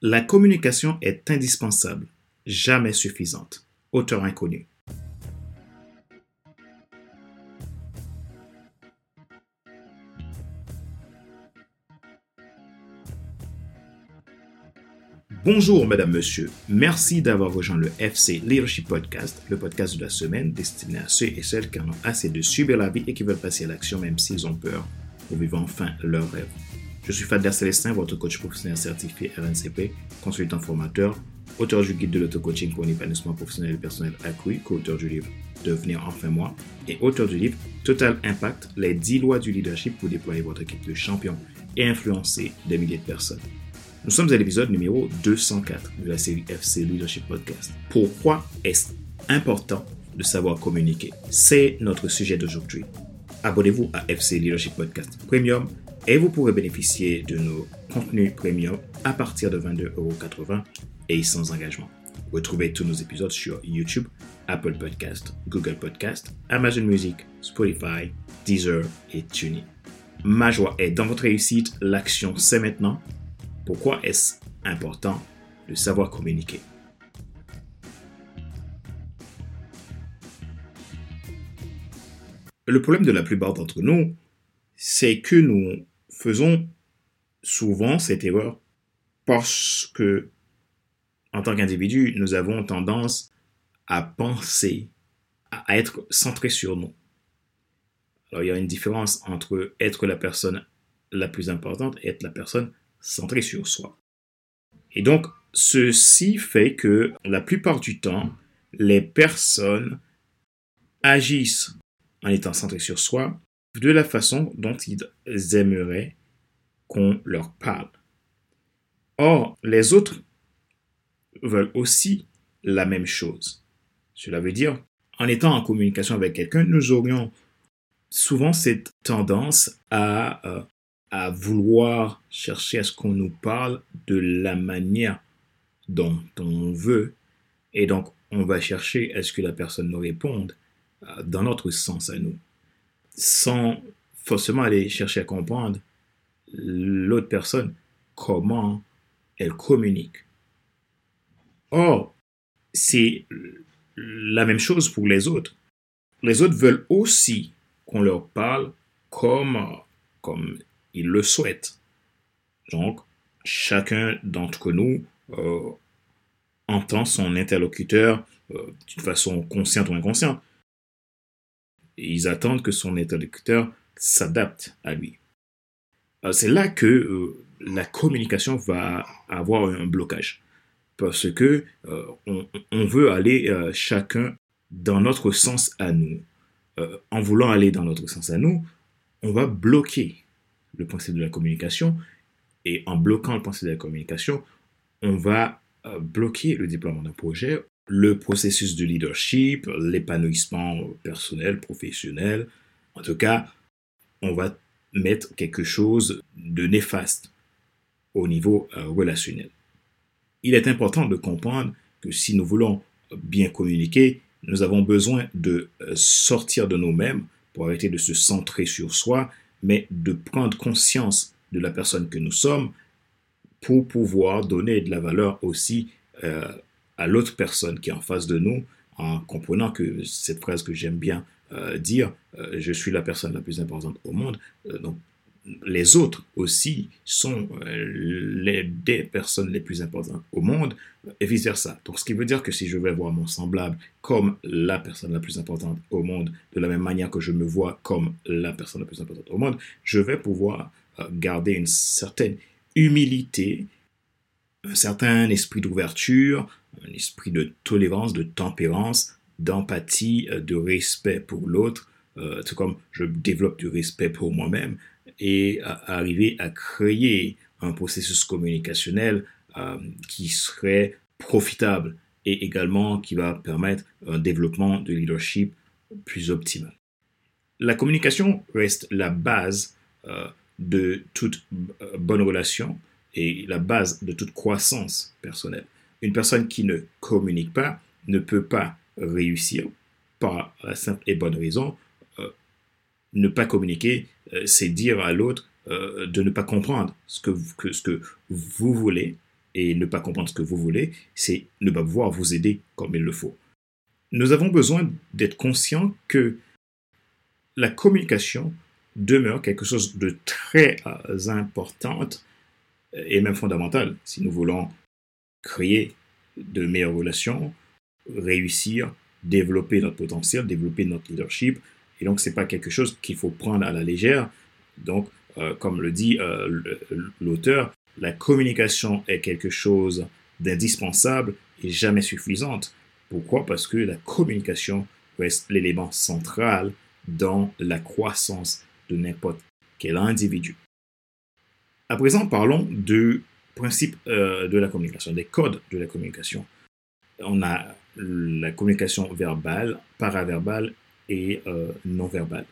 La communication est indispensable, jamais suffisante. Auteur inconnu. Bonjour Madame, Monsieur. Merci d'avoir rejoint le FC Leadership Podcast, le podcast de la semaine destiné à ceux et celles qui en ont assez de subir la vie et qui veulent passer à l'action même s'ils ont peur pour vivre enfin leur rêve. Je suis Fadler Célestin, votre coach professionnel certifié RNCP, consultant formateur, auteur du guide de l'auto-coaching pour l'épanouissement professionnel et personnel accru, co-auteur du livre Devenir enfin moi et auteur du livre Total Impact, les 10 lois du leadership pour déployer votre équipe de champions et influencer des milliers de personnes. Nous sommes à l'épisode numéro 204 de la série FC Leadership Podcast. Pourquoi est-ce important de savoir communiquer? C'est notre sujet d'aujourd'hui. Abonnez-vous à FC Leadership Podcast Premium et vous pourrez bénéficier de nos contenus premium à partir de 22,80€ et sans engagement. Retrouvez tous nos épisodes sur YouTube, Apple Podcast, Google Podcast, Amazon Music, Spotify, Deezer et TuneIn. Ma joie est dans votre réussite, l'action c'est maintenant. Pourquoi est-ce important de savoir communiquer? Le problème de la plupart d'entre nous, c'est que nous faisons souvent cette erreur parce que, en tant qu'individu, nous avons tendance à penser, à être centré sur nous. Alors, il y a une différence entre être la personne la plus importante et être la personne centrée sur soi. Et donc, ceci fait que la plupart du temps, les personnes agissent en étant centrées sur soi de la façon dont ils aimeraient qu'on leur parle. Or, les autres veulent aussi la même chose. Cela veut dire, en étant en communication avec quelqu'un, nous aurions souvent cette tendance à, euh, à vouloir chercher à ce qu'on nous parle de la manière dont on veut. Et donc, on va chercher à ce que la personne nous réponde euh, dans notre sens à nous sans forcément aller chercher à comprendre l'autre personne, comment elle communique. Or, c'est la même chose pour les autres. Les autres veulent aussi qu'on leur parle comme, comme ils le souhaitent. Donc, chacun d'entre nous euh, entend son interlocuteur euh, d'une façon consciente ou inconsciente ils attendent que son interlocuteur s'adapte à lui. C'est là que euh, la communication va avoir un blocage. Parce que euh, on, veut aller euh, chacun dans notre sens à nous. en voulant aller dans notre sens à nous, on va bloquer le principe de la communication. Et en bloquant le principe de la communication, on va bloquer le déploiement d'un projet le processus de leadership, l'épanouissement personnel, professionnel. En tout cas, on va mettre quelque chose de néfaste au niveau euh, relationnel. Il est important de comprendre que si nous voulons bien communiquer, nous avons besoin de euh, sortir de nous-mêmes pour arrêter de se centrer sur soi, mais de prendre conscience de la personne que nous sommes pour pouvoir donner de la valeur aussi euh, à l'autre personne qui est en face de nous en comprenant que cette phrase que j'aime bien euh, dire, euh, je suis la personne la plus importante au monde. Euh, donc, les autres aussi sont les, des personnes les plus importantes au monde et vice-versa. Donc, ce qui veut dire que si je vais voir mon semblable comme la personne la plus importante au monde, de la même manière que je me vois comme la personne la plus importante au monde, je vais pouvoir garder une certaine humilité, un certain esprit d'ouverture, un esprit de tolérance, de tempérance, d'empathie, euh, de respect pour l'autre, euh, tout comme je développe du respect pour moi-même, et arriver à créer un processus communicationnel euh, qui serait profitable et également qui va permettre un développement de leadership plus optimal. La communication reste la base de toute bonne relation et la base de toute croissance personnelle. Une personne qui ne communique pas ne peut pas réussir par la simple et bonne raison. Euh, ne pas communiquer, euh, c'est dire à l'autre euh, de ne pas comprendre ce que, ce que vous voulez et ne pas comprendre ce que vous voulez, c'est ne pas pouvoir vous aider comme il le faut. Nous avons besoin d'être conscients que la communication demeure quelque chose de très euh, important et même fondamental si nous voulons créer de meilleures relations, réussir, développer notre potentiel, développer notre leadership. Et donc, ce n'est pas quelque chose qu'il faut prendre à la légère. Donc, euh, comme le dit euh, l'auteur, la communication est quelque chose d'indispensable et jamais suffisante. Pourquoi? Parce que la communication reste l'élément central dans la croissance de n'importe quel individu. À présent, parlons du principe euh, de la communication, des codes de la communication. On a la communication verbale, paraverbale et euh, non verbale.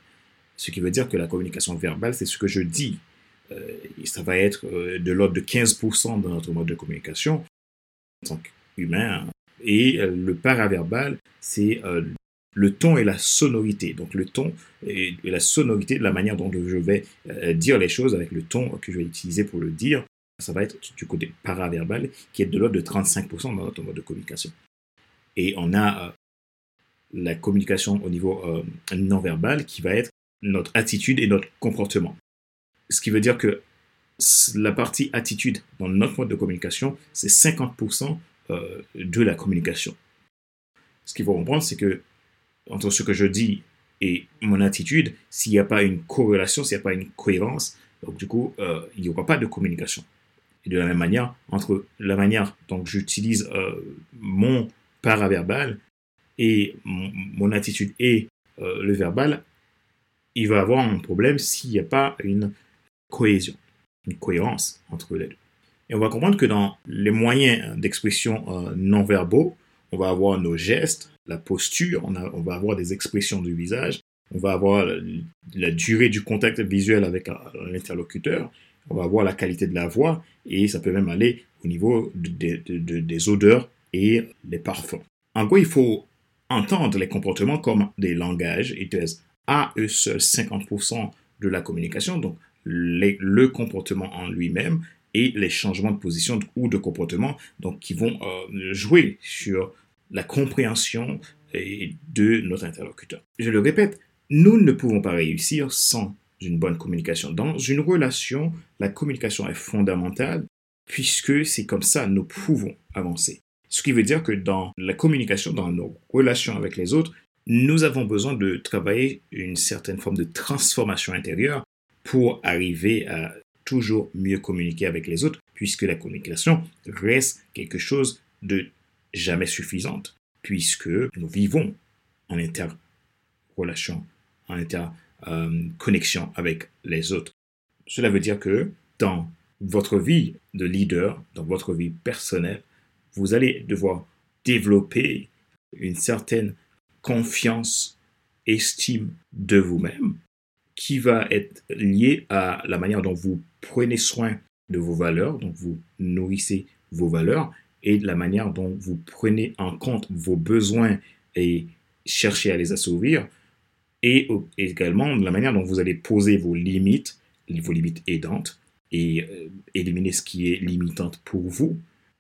Ce qui veut dire que la communication verbale, c'est ce que je dis. Euh, ça va être de l'ordre de 15% de notre mode de communication en tant qu'humain. Et le paraverbal, c'est le ton et la sonorité. Donc le ton et, la sonorité de la manière dont je vais euh, dire les choses avec le ton que je vais utiliser pour le dire, ça va être du côté paraverbal qui est de l'ordre de 35% dans notre mode de communication. Et on a euh, la communication au niveau euh, non verbal qui va être notre attitude et notre comportement. Ce qui veut dire que la partie attitude dans notre mode de communication, c'est 50% de la communication. Ce qu'il faut comprendre, c'est que entre ce que je dis et mon attitude, s'il n'y a pas une corrélation, s'il n'y a pas une cohérence, donc du coup, euh, il n'y aura pas de communication. De la même manière, entre la manière dont j'utilise euh, mon paraverbal et mon, attitude et euh, le verbal, il va y avoir un problème s'il n'y a pas une cohésion, une cohérence entre les deux. Et on va comprendre que dans les moyens d'expression non verbaux, on va avoir nos gestes, la posture, on, va avoir des expressions du visage, on va avoir la, durée du contact visuel avec l'interlocuteur, on va avoir la qualité de la voix, et ça peut même aller au niveau des odeurs et des parfums. En gros, il faut entendre les comportements comme des langages, et à eux seuls 50% de la communication, donc le comportement en lui-même et les changements de position ou de comportement donc, qui vont euh, jouer sur la compréhension de notre interlocuteur. Je le répète, nous ne pouvons pas réussir sans une bonne communication. Dans une relation, la communication est fondamentale puisque c'est comme ça nous pouvons avancer. Ce qui veut dire que dans la communication, dans nos relations avec les autres, nous avons besoin de travailler une certaine forme de transformation intérieure pour arriver à toujours mieux communiquer avec les autres, puisque la communication reste quelque chose de jamais suffisante, puisque nous vivons en interrelation, en interconnexion avec les autres. Cela veut dire que dans votre vie de leader, dans votre vie personnelle, vous allez devoir développer une certaine confiance, estime de vous-même, qui va être liée à la manière dont vous prenez soin de vos valeurs, dont vous nourrissez vos valeurs, et de la manière dont vous prenez en compte vos besoins et cherchez à les assouvir, et également de la manière dont vous allez poser vos limites, vos limites aidantes, et euh, éliminer ce qui est limitante pour vous,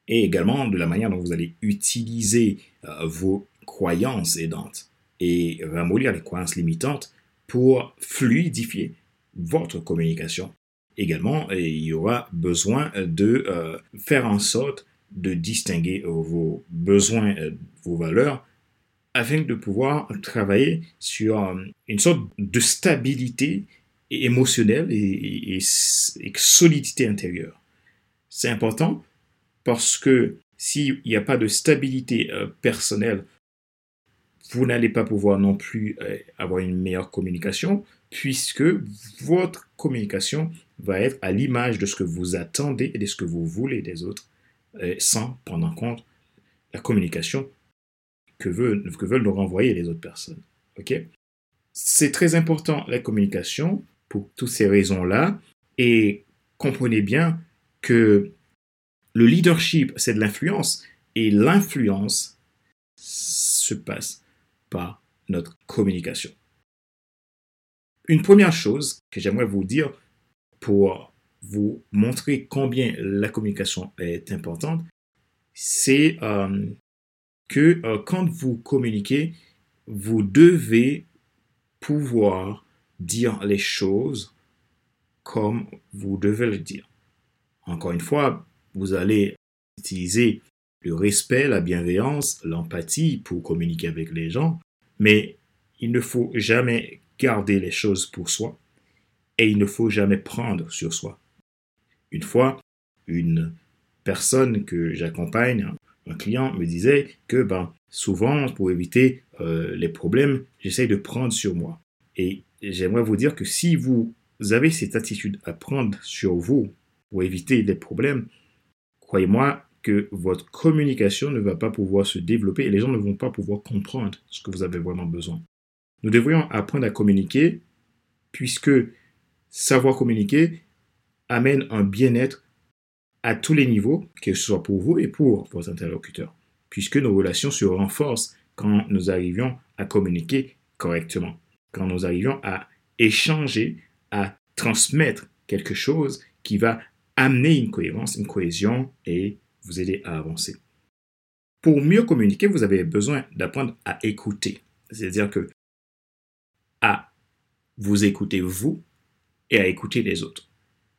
et également de la manière dont vous allez utiliser euh, vos croyances aidantes et ramollir les croyances limitantes pour fluidifier votre communication. Également, il y aura besoin de euh, faire en sorte de distinguer euh, vos besoins, euh, vos valeurs, afin de pouvoir travailler sur euh, une sorte de stabilité émotionnelle et, solidité intérieure. C'est important parce que s'il n'y a pas de stabilité personnelle, vous n'allez pas pouvoir non plus avoir une meilleure communication puisque votre communication va être à l'image de ce que vous attendez et de ce que vous voulez des autres sans prendre en compte la communication que veulent, que veulent nous renvoyer les autres personnes. Ok? C'est très important la communication pour toutes ces raisons-là et comprenez bien que le leadership, c'est de l'influence et l'influence se passe par notre communication. Une première chose que j'aimerais vous dire pour vous montrer combien la communication est importante, c'est euh, que euh, quand vous communiquez, vous devez pouvoir dire les choses comme vous devez le dire. Encore une fois, vous allez utiliser le respect, la bienveillance, l'empathie pour communiquer avec les gens, mais il ne faut jamais garder les choses pour soi et il ne faut jamais prendre sur soi. Une fois, une personne que j'accompagne, un client, me disait que ben, souvent, pour éviter euh, les problèmes, j'essaye de prendre sur moi. Et j'aimerais vous dire que si vous avez cette attitude à prendre sur vous pour éviter les problèmes, croyez-moi que votre communication ne va pas pouvoir se développer et les gens ne vont pas pouvoir comprendre ce que vous avez vraiment besoin. Nous devrions apprendre à communiquer puisque savoir communiquer amène un bien-être à tous les niveaux, que ce soit pour vous et pour vos interlocuteurs, puisque nos relations se renforcent quand nous arrivions à communiquer correctement, quand nous arrivions à échanger, à transmettre quelque chose qui va amener une cohérence, une cohésion et vous aider à avancer. Pour mieux communiquer, vous avez besoin d'apprendre à écouter. C'est-à-dire que à vous écouter vous et à écouter les autres.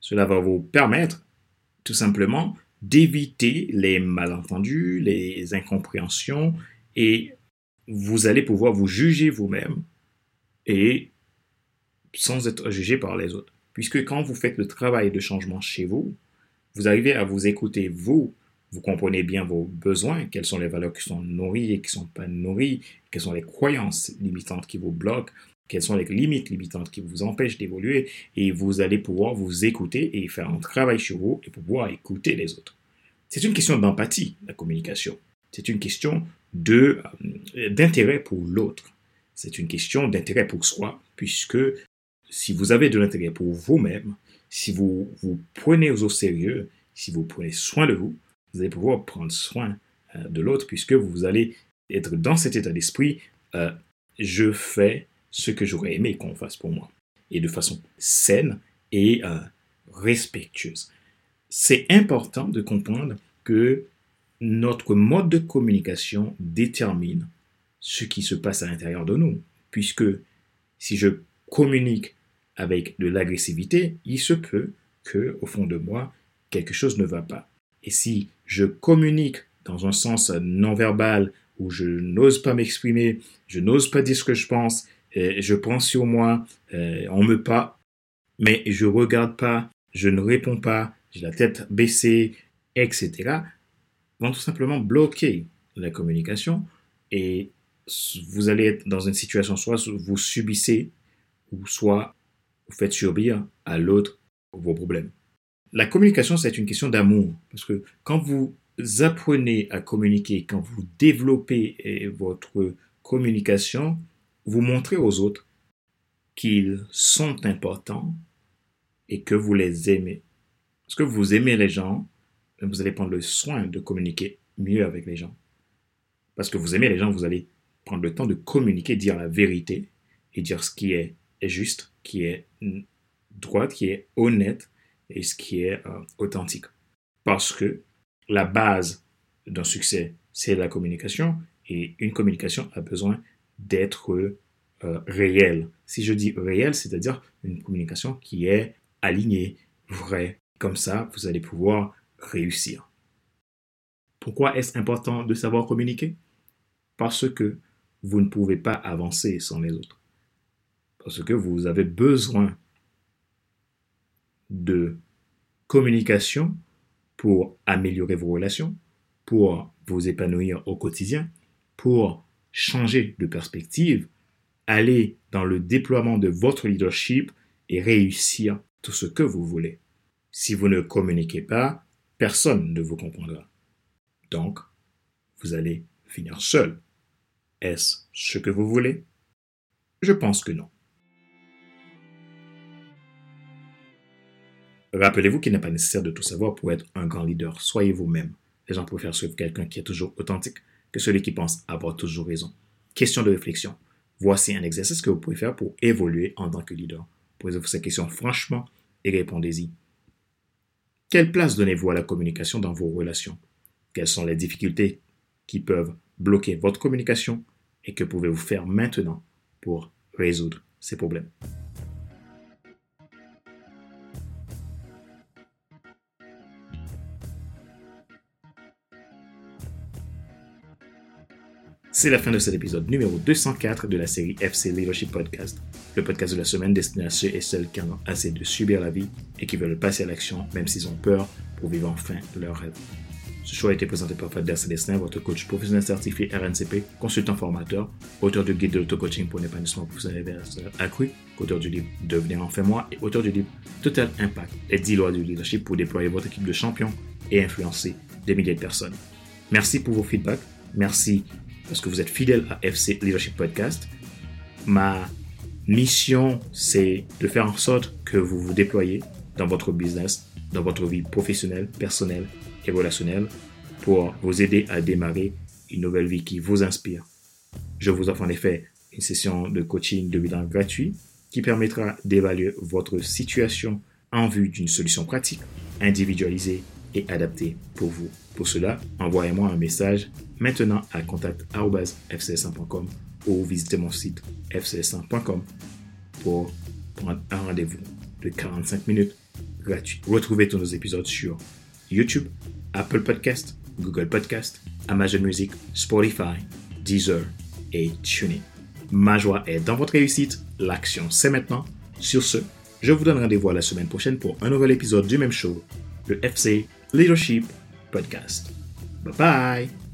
Cela va vous permettre tout simplement d'éviter les malentendus, les incompréhensions et vous allez pouvoir vous juger vous-même et sans être jugé par les autres. Puisque quand vous faites le travail de changement chez vous, vous arrivez à vous écouter vous, vous comprenez bien vos besoins, quelles sont les valeurs qui sont nourries et qui ne sont pas nourries, quelles sont les croyances limitantes qui vous bloquent, quelles sont les limites limitantes qui vous empêchent d'évoluer et vous allez pouvoir vous écouter et faire un travail sur vous et pouvoir écouter les autres. C'est une question d'empathie, la communication. C'est une question euh, d'intérêt pour l'autre. C'est une question d'intérêt pour soi, puisque si vous avez de l'intérêt pour vous-même, si vous vous prenez au sérieux, si vous prenez soin de vous, vous allez pouvoir prendre soin euh, de l'autre, puisque vous allez être dans cet état d'esprit, euh, je fais ce que j'aurais aimé qu'on fasse pour moi, et de façon saine et euh, respectueuse. C'est important de comprendre que notre mode de communication détermine ce qui se passe à l'intérieur de nous, puisque si je communique avec de l'agressivité, il se peut que, au fond de moi, quelque chose ne va pas. Et si je communique dans un sens non verbal où je n'ose pas m'exprimer, je n'ose pas dire ce que je pense, je prends sur moi, euh, on me pas, mais je regarde pas, je ne réponds pas, j'ai la tête baissée, etc., vont tout simplement bloquer la communication et vous allez être dans une situation soit vous subissez ou soit vous faites subir à l'autre vos problèmes. La communication, c'est une question d'amour parce que quand vous apprenez à communiquer, quand vous développez eh, votre communication, vous montrez aux autres qu'ils sont importants et que vous les aimez. Parce que vous aimez les gens, vous allez prendre le soin de communiquer mieux avec les gens. Parce que vous aimez les gens, vous allez prendre le temps de communiquer, dire la vérité et dire ce qui est, juste, qui est droit, qui est honnête et ce qui est euh, authentique. Parce que la base d'un succès, c'est la communication et une communication a besoin d'être euh, réel. Si je dis réel, c'est-à-dire une communication qui est alignée, vraie. Comme ça, vous allez pouvoir réussir. Pourquoi est-ce important de savoir communiquer? Parce que vous ne pouvez pas avancer sans les autres. Parce que vous avez besoin de communication pour améliorer vos relations, pour vous épanouir au quotidien, pour changer de perspective, aller dans le déploiement de votre leadership et réussir tout ce que vous voulez. Si vous ne communiquez pas, personne ne vous comprendra. Donc, vous allez finir seul. Est-ce ce que vous voulez? Je pense que non. Rappelez-vous qu'il n'est pas nécessaire de tout savoir pour être un grand leader. Soyez vous-même. Les gens préfèrent suivre quelqu'un qui est toujours authentique celui qui pense avoir toujours raison. Question de réflexion. Voici un exercice que vous pouvez faire pour évoluer en tant que leader. Posez-vous ces questions franchement et répondez-y. Quelle place donnez-vous à la communication dans vos relations? Quelles sont les difficultés qui peuvent bloquer votre communication et que pouvez-vous faire maintenant pour résoudre ces problèmes? C'est la fin de cet épisode numéro 204 de la série FC Leadership Podcast, le podcast de la semaine destiné à ceux et celles qui en ont assez de subir la vie et qui veulent passer à l'action même s'ils ont peur pour vivre enfin leur rêve. Ce choix a été présenté par Fadler Célestin, votre coach professionnel certifié RNCP, consultant formateur, auteur du guide de l'auto-coaching pour l'épanouissement professionnel accru, auteur du livre Devenir enfin moi et auteur du livre Total Impact, les 10 lois du leadership pour déployer votre équipe de champions et influencer des milliers de personnes. Merci pour vos feedbacks. Merci parce que vous êtes fidèle à FC Leadership Podcast. Ma mission, c'est de faire en sorte que vous vous déployez dans votre business, dans votre vie professionnelle, personnelle et relationnelle pour vous aider à démarrer une nouvelle vie qui vous inspire. Je vous offre en effet une session de coaching de bilan gratuit qui permettra d'évaluer votre situation en vue d'une solution pratique, individualisée et adaptée pour vous. Pour cela, envoyez-moi un message maintenant à contact.fcs1.com ou visitez mon site fcs1.com pour prendre un rendez-vous de 45 minutes gratuit. Retrouvez tous nos épisodes sur YouTube, Apple Podcast, Google Podcast, Amazon Music, Spotify, Deezer et TuneIn. Ma joie est dans votre réussite. L'action, c'est maintenant. Sur ce, je vous donne rendez-vous la semaine prochaine pour un nouvel épisode du même show, le FC Leadership Podcast. Bye bye!